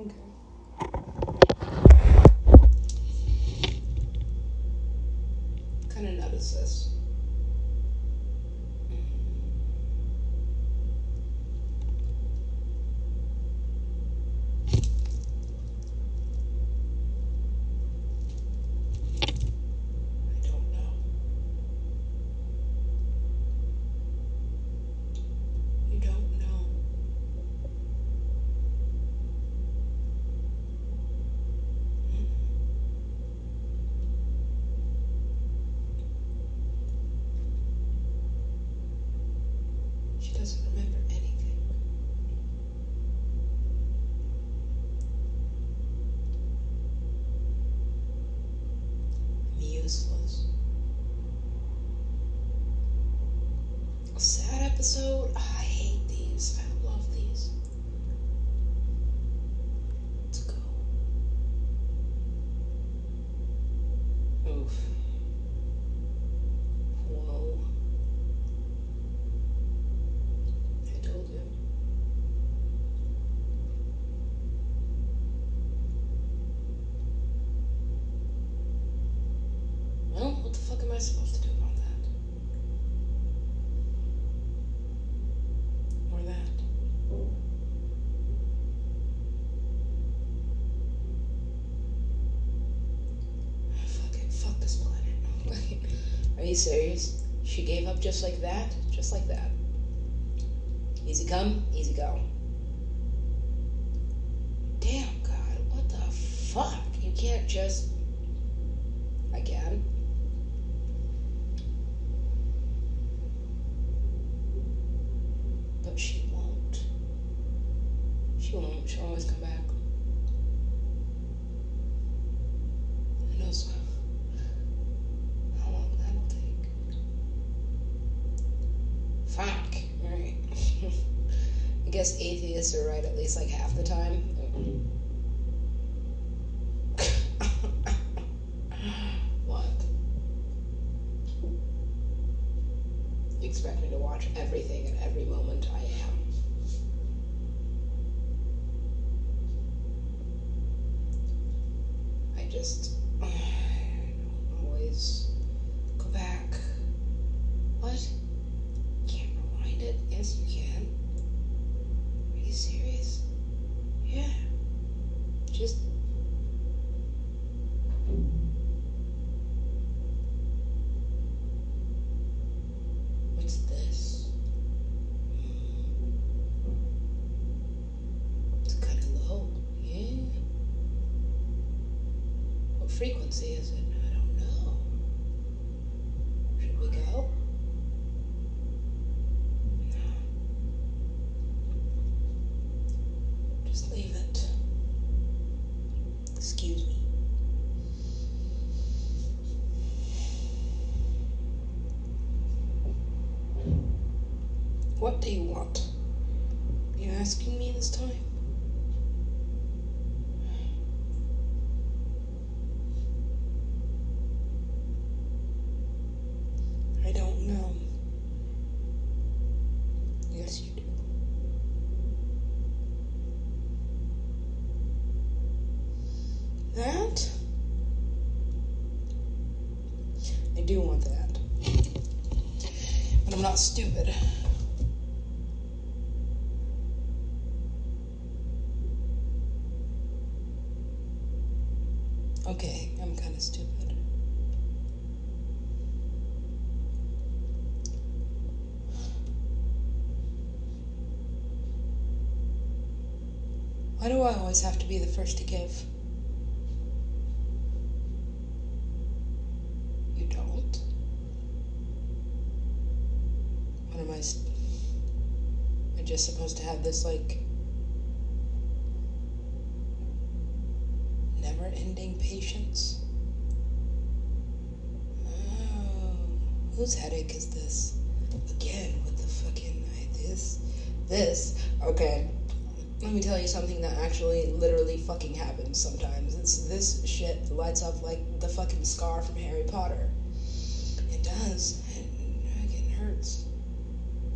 Okay. kind of notice this. I don't know. You don't know. She doesn't remember anything. I'm useless. A sad episode. Ah, I hate these. I love these. Let's go. Oof. Whoa. I told you. Well, what the fuck am I supposed to do about that? Or that? Fucking fuck this planet. Serious? She gave up just like that? Just like that. Easy come, easy go. Damn, God, what the fuck? You can't just. I can. But she won't. She won't. She'll always come back. Who knows how long that'll take? Fuck. Alright. I guess atheists are right at least like half the time. what? You expect me to watch everything at every moment I am. I just always go back. What? Can't rewind it? Yes, you can. Are you serious? Yeah. Just. What's this? Hmm. It's kind of low. Yeah. What frequency is it? What do you want? you asking me this time? I don't know. Yes, you do. That? I do want that. But I'm not stupid. Okay, I'm kind of stupid. Why do I always have to be the first to give? You don't? What am I? Am I just supposed to have this, like, never ending patience? Oh, whose headache is this? Again, with the fucking. This. This. Okay. Let me tell you something that actually literally fucking happens sometimes. It's this shit lights up like the fucking scar from Harry Potter. It does. It, it hurts.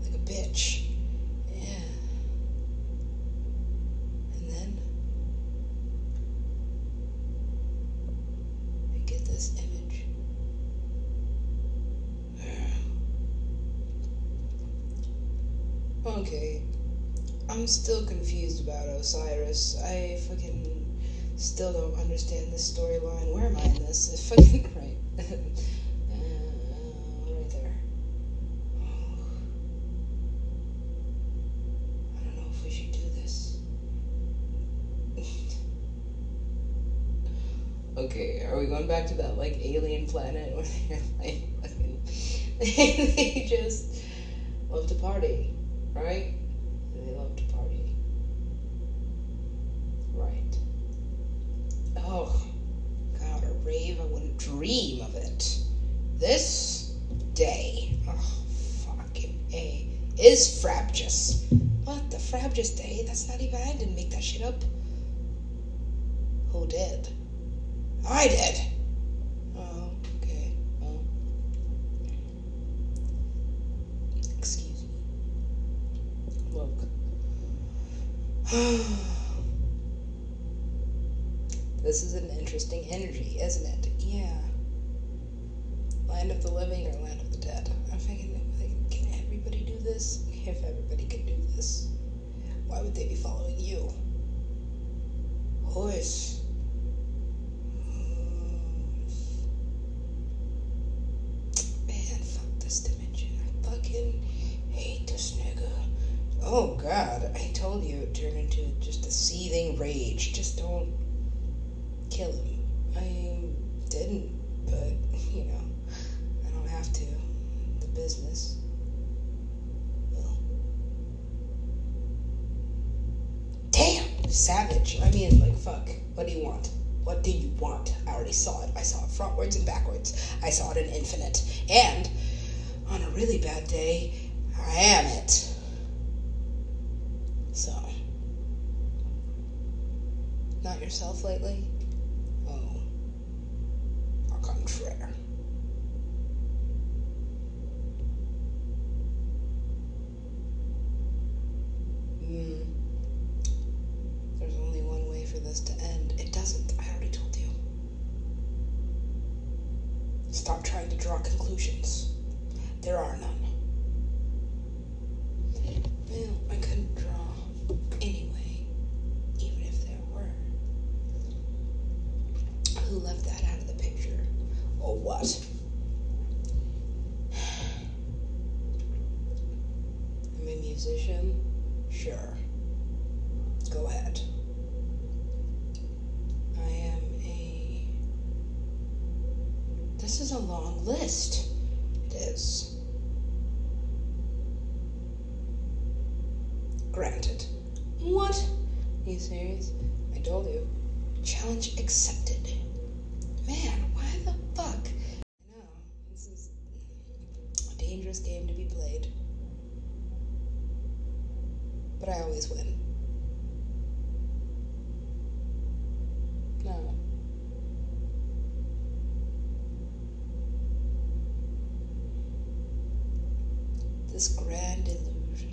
Like a bitch. Yeah. And then I get this image. okay I'm still confused about Osiris. I fucking still don't understand this storyline. Where am I in this? It's fucking right. uh, right there. I don't know if we should do this. okay, are we going back to that like alien planet where they're like fucking they just love to party, right? They love to party. Right. Oh, God, a rave, I wouldn't dream of it. This day, oh, fucking A, is Frabjous. What, the Frabjous Day? That's not even, I didn't make that shit up. Who did? I did. Oh, okay. Well, excuse me. Look. this is an interesting energy, isn't it? Yeah. Land of the living or land of the dead? I'm thinking, everybody do this? If everybody can do this, why would they be following you? Horse. Man, fuck this dimension. I fucking hate this nigga. Oh god, I told you it turned into just a seething rage. Just don't kill him. I didn't, but you know, I don't have to. The business. Well. Damn! Savage. I mean, like, fuck. What do you want? What do you want? I already saw it. I saw it frontwards and backwards. I saw it in infinite. And on a really bad day, I am it. So, not yourself lately? Oh, au contraire. Hmm. There's only one way for this to end. It doesn't. I already told you. Stop trying conclusions. There are none. Well, I couldn't draw anyway, even if there were. Who left that out of the picture? Or what? I'm a musician? Sure. Go ahead. I am a. This is a long list. It is. Granted. What? Are you serious? I told you. Challenge accepted. Man, why the fuck? I know. This is a dangerous game to be played. But I always win. No. This grand illusion.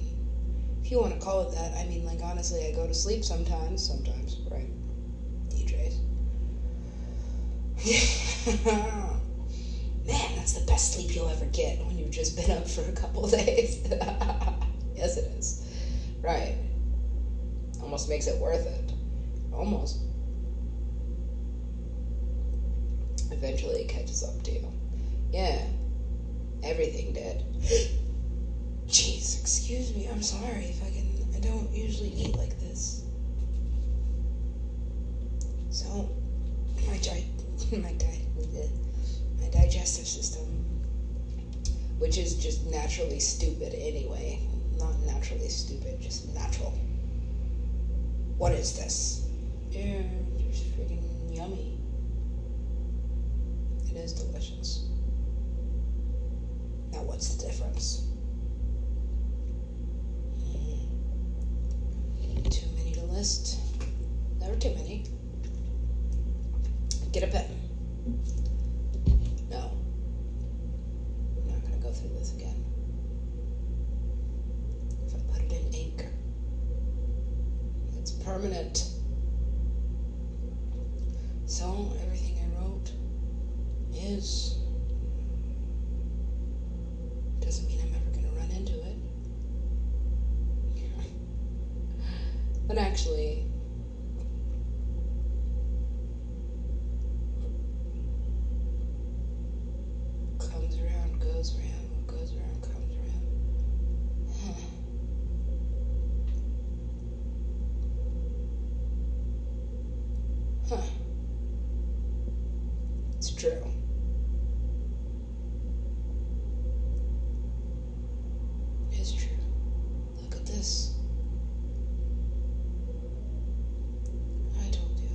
If you want to call it that, I mean, like, honestly, I go to sleep sometimes, sometimes, right? DJs. Man, that's the best sleep you'll ever get when you've just been up for a couple days. yes, it is. Right. Almost makes it worth it. Almost. Eventually it catches up to you. Yeah. Everything did. Jeez, excuse me. I'm sorry I. I don't usually eat like this. So, my di- my di- my digestive system, which is just naturally stupid anyway. Not naturally stupid, just natural. What is this? Yeah, it's freaking yummy. It is delicious. Now, what's the difference? Mm. Too to. Never too many. Get a pen. No. I'm not going to go through this again. If I put it in ink, it's permanent. So, everything I wrote is. Doesn't mean I'm ever gonna run into it. But actually, comes around, goes around, goes around, comes around. Huh. Huh. It's true. It's true. Look at this. I told you.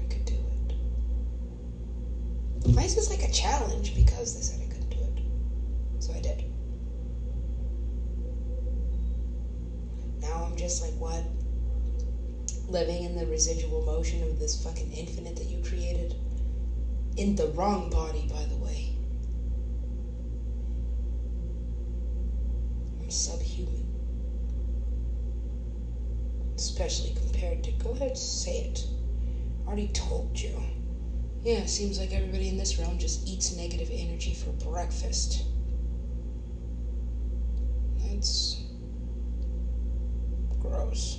I could do it. Is this like a challenge? Because they said I couldn't do it. So I did. Now I'm just like, what? Living in the residual motion of this fucking infinite that you created. In the wrong body, by the way. I'm subhuman. Especially compared to. Go ahead, say it. I already told you. Yeah, seems like everybody in this realm just eats negative energy for breakfast. That's gross.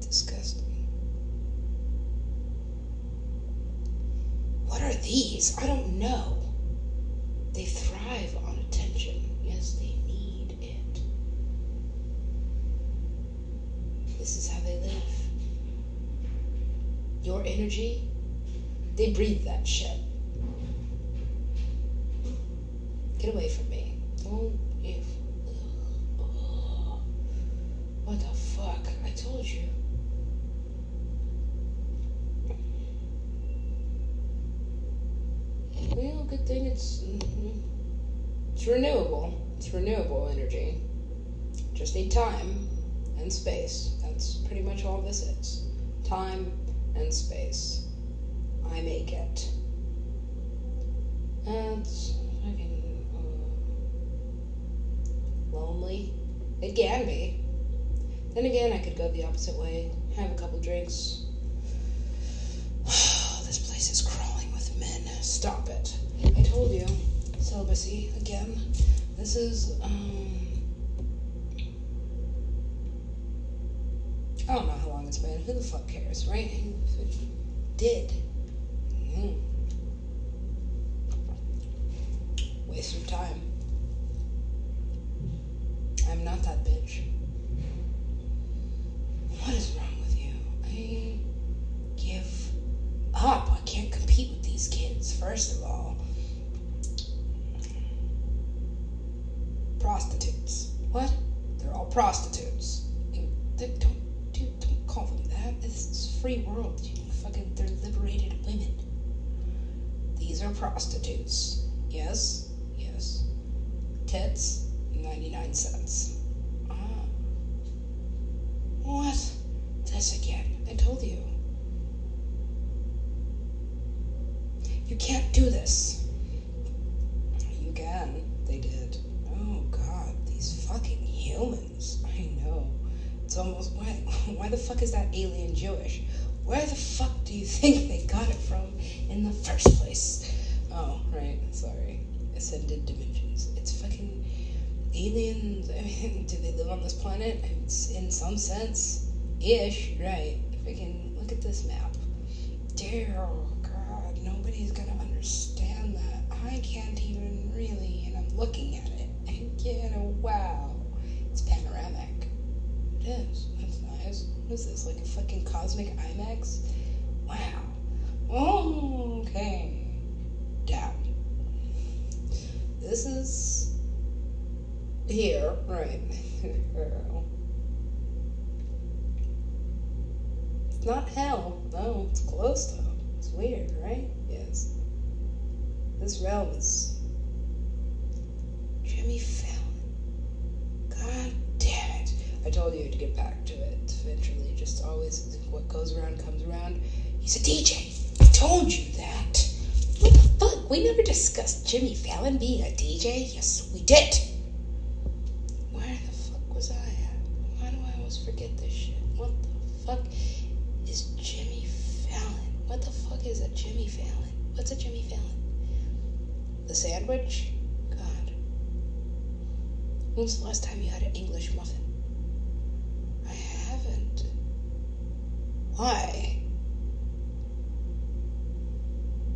Disgusting. What are these? I don't know. They thrive on attention. Yes, they need it. This is how they live. Your energy, they breathe that shit. Get away from me. Don't if. What the fuck? I told you. Well, good thing it's mhm. it's renewable. It's renewable energy. Just need time and space. That's pretty much all this is. Time and space. I make it. That's fucking uh, lonely. It can be. Then again, I could go the opposite way. Have a couple drinks. this place is crawling with men. Stop it. I told you. Celibacy again. This is um I don't know how long it's been. Who the fuck cares, right? Did. Mm. Waste of time. I'm not that bitch. What is wrong with you? I give up. I can't compete with these kids, first of all. Prostitutes. What? They're all prostitutes. They don't, free world. You fucking, they're liberated women. These are prostitutes. Yes, yes. Tits, 99 cents. Ah. What? This again. I told you. You can't do this. You can. They did. Oh god, these fucking humans. I know. It's almost why the fuck is that alien Jewish? Where the fuck do you think they got it from in the first place? Oh, right, sorry. Ascended dimensions. It's fucking aliens. I mean, do they live on this planet? It's in some sense. Ish, right. Fucking look at this map. Dear God, nobody's gonna understand that. I can't even really, and I'm looking at it. And know, wow. It's panoramic. Is. That's nice. What is this? Like a fucking cosmic IMAX? Wow. Okay. Down. This is here, right? it's not hell. No, it's close though. It's weird, right? Yes. This realm is Jimmy. I told you to get back to it eventually. Just always what goes around comes around. He's a DJ. I told you that. What the fuck? We never discussed Jimmy Fallon being a DJ? Yes, we did. Where the fuck was I at? Why do I always forget this shit. What the fuck is Jimmy Fallon? What the fuck is a Jimmy Fallon? What's a Jimmy Fallon? The sandwich? God. When's the last time you had an English muffin? I haven't. Why?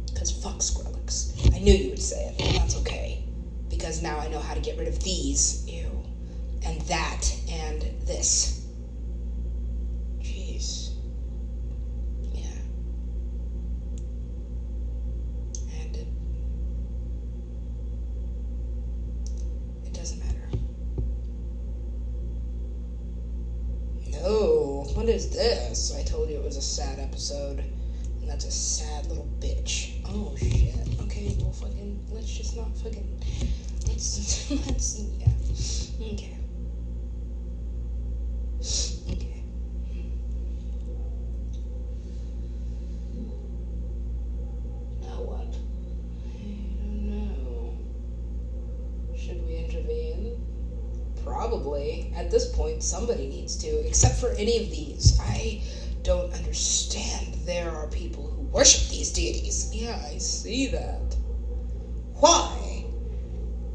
Because fuck Skrillex. I knew you would say it, and that's okay. Because now I know how to get rid of these. Ew. And that, and this. Jeez. Yeah. And it. It doesn't matter. No. What is this? I told you it was a sad episode. And that's a sad little bitch. Oh shit. Okay, well fucking let's just not fucking let's let's yeah. Okay. Okay. Now what? I don't know. Should we intervene? Probably. At this point, somebody needs to, except for any of these. I don't understand. There are people who worship these deities. Yeah, I see that. Why?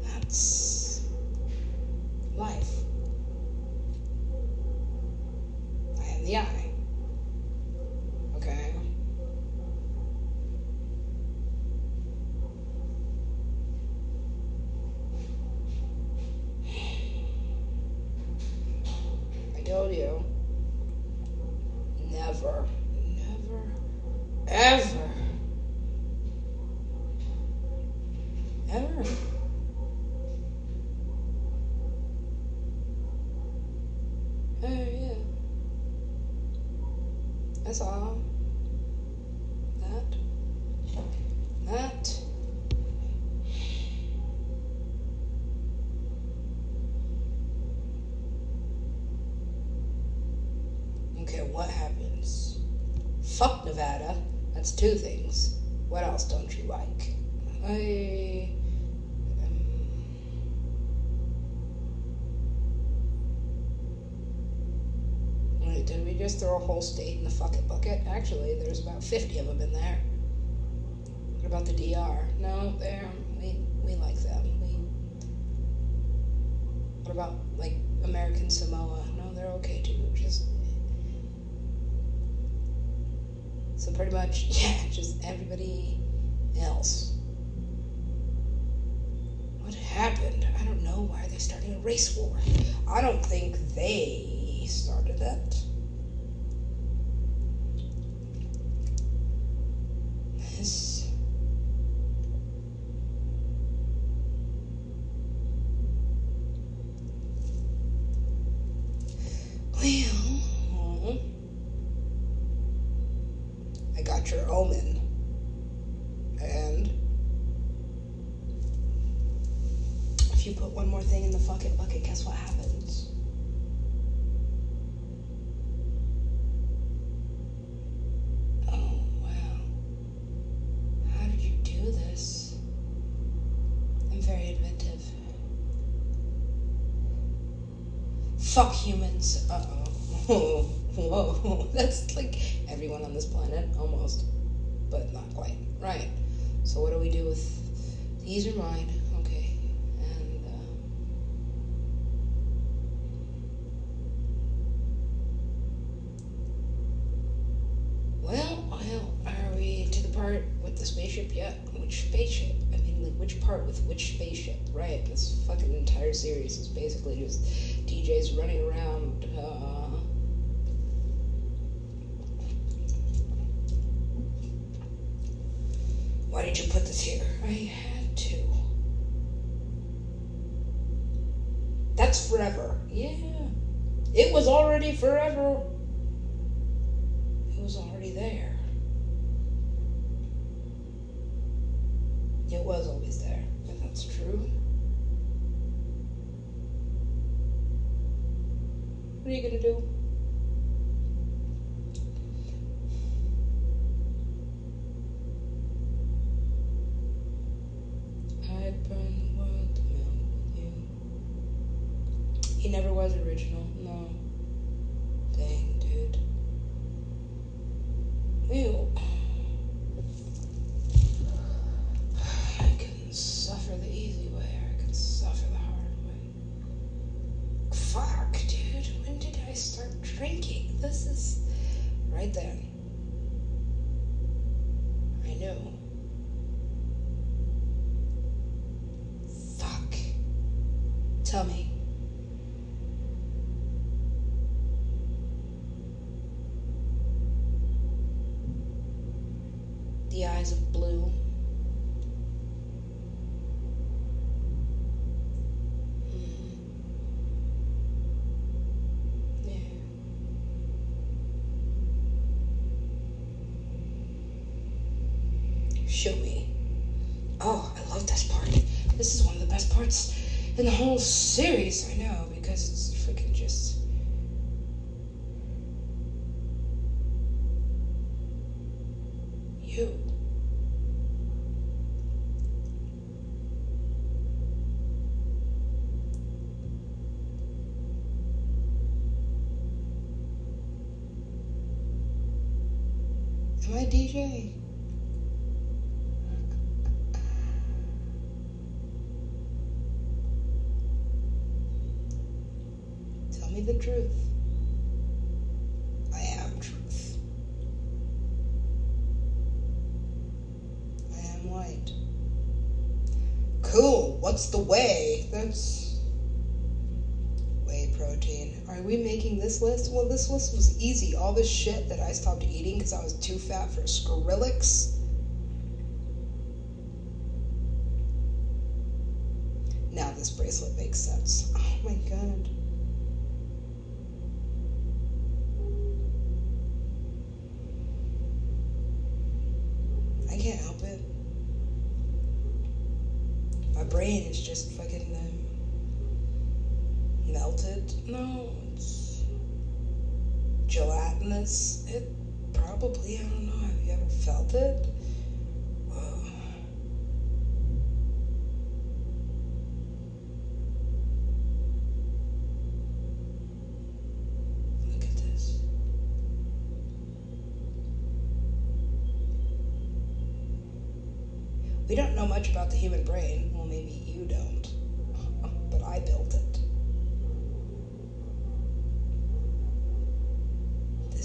That's life. I am the eye. Okay. I told you. Never, never, ever, ever. Oh, yeah. That's all. That. That. Okay, what happens? Fuck Nevada. That's two things. What else don't you like? I. Um, wait, did we just throw a whole state in the fucking bucket? Actually, there's about 50 of them in there. What about the DR? No, they're. We, we like them. We. What about, like, American Samoa? No, they're okay too. Just. So pretty much, yeah, just everybody else. What happened? I don't know. Why are they starting a race war? I don't think they started it. This. Well, I got your omen. And if you put one more thing in the fucking bucket, guess what happens? Oh, wow. How did you do this? I'm very inventive. Fuck humans. Uh oh. Whoa. That's like everyone on this planet, almost. But not quite. Right. So, what do we do with these are mine? Okay. And, uh, well, are we to the part with the spaceship yet? Which spaceship? I mean, like, which part with which spaceship? Right. This fucking entire series is basically just DJs running around. Uh, Why did you put this here? I had to. That's forever. Yeah. It was already forever. It was already there. It was always there. If that's true. What are you gonna do? I'd burn the world to melt with you. He never was original, no. Dang, dude. Ew. I can suffer the easy way, or I can suffer the hard way. Fuck, dude. Start drinking? This is right then. I know. Fuck. Tell me. The eyes of blue. Mhm. Yeah. Show me. Oh, I love this part. This is one of the best parts in the whole series. I know because it's freaking just. You. Am I DJ? Tell me the truth. I am truth. I am light. Cool. What's the way? That's whey protein. Are we making this list? Well, this list was easy. All this shit that I stopped eating because I was too fat for Skrillex. Now this bracelet makes sense. Oh my god. I can't help it. My brain is just fucking um, melted. No, it's gelatinous. It probably, I don't know. Have you ever felt it? Whoa. Look at this. We don't know much about the human brain.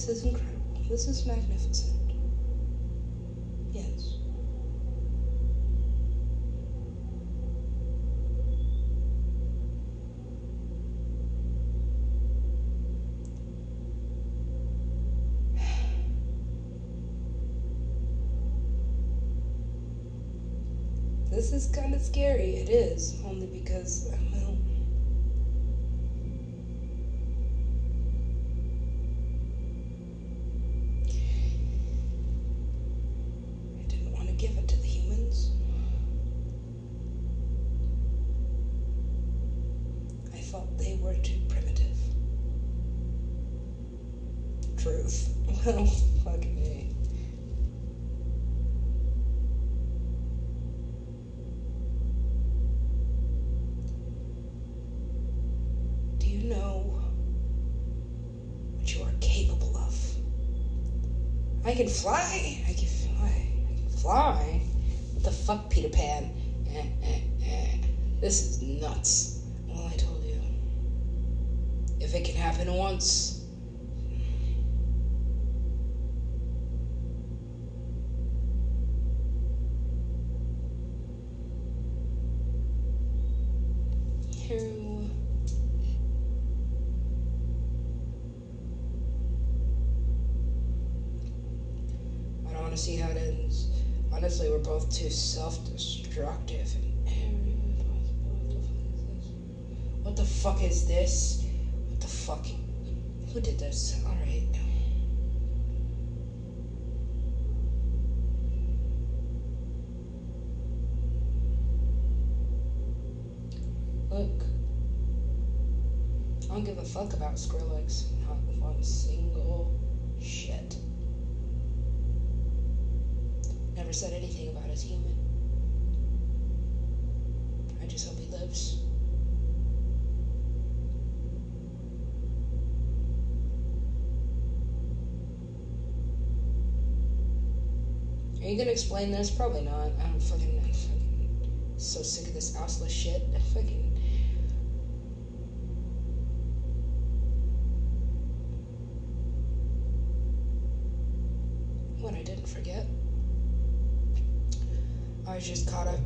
This is incredible. This is magnificent. Yes. This is kind of scary. It is, only because, well, I didn't want to give it to the humans. I felt they were too primitive. Truth. Well, fuck me. Do you know what you are capable of? I can fly. I can fly. I can fly. What the fuck, Peter Pan? Eh, eh, eh. This is nuts. Well, I told you. If it can happen once. Here. I don't want to see how it ends. Honestly, we're both too self-destructive. What the fuck is this? What the fuck? Who did this? All right. Look. I don't give a fuck about Skrillex. Not one never said anything about his human. I just hope he lives. Are you gonna explain this? Probably not. I don't fucking. I'm fucking so sick of this asshole shit. I fucking. What I didn't forget. I was just caught up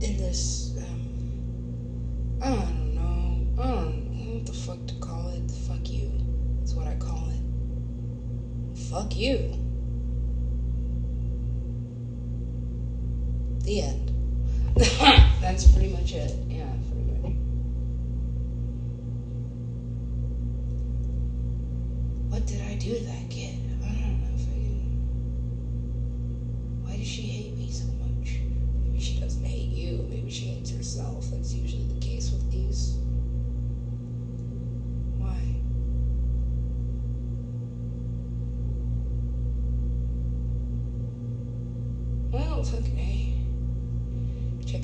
in this. Um, I don't know. I don't know what the fuck to call it. Fuck you. That's what I call it. Fuck you. The end. That's pretty much it. Yeah, pretty much. What did I do to that kid?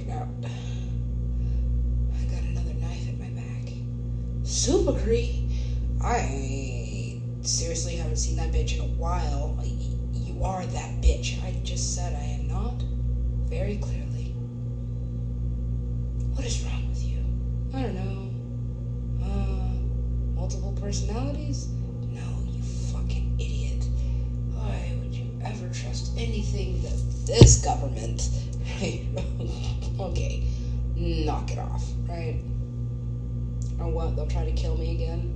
It out. I got another knife at my back. Super Cree. I seriously haven't seen that bitch in a while. You are that bitch. I just said I am not. Very clearly. What is wrong with you? I don't know. Uh, multiple personalities? No, you fucking idiot. Why would you ever trust anything that this government? okay, knock it off, right? Or what? They'll try to kill me again?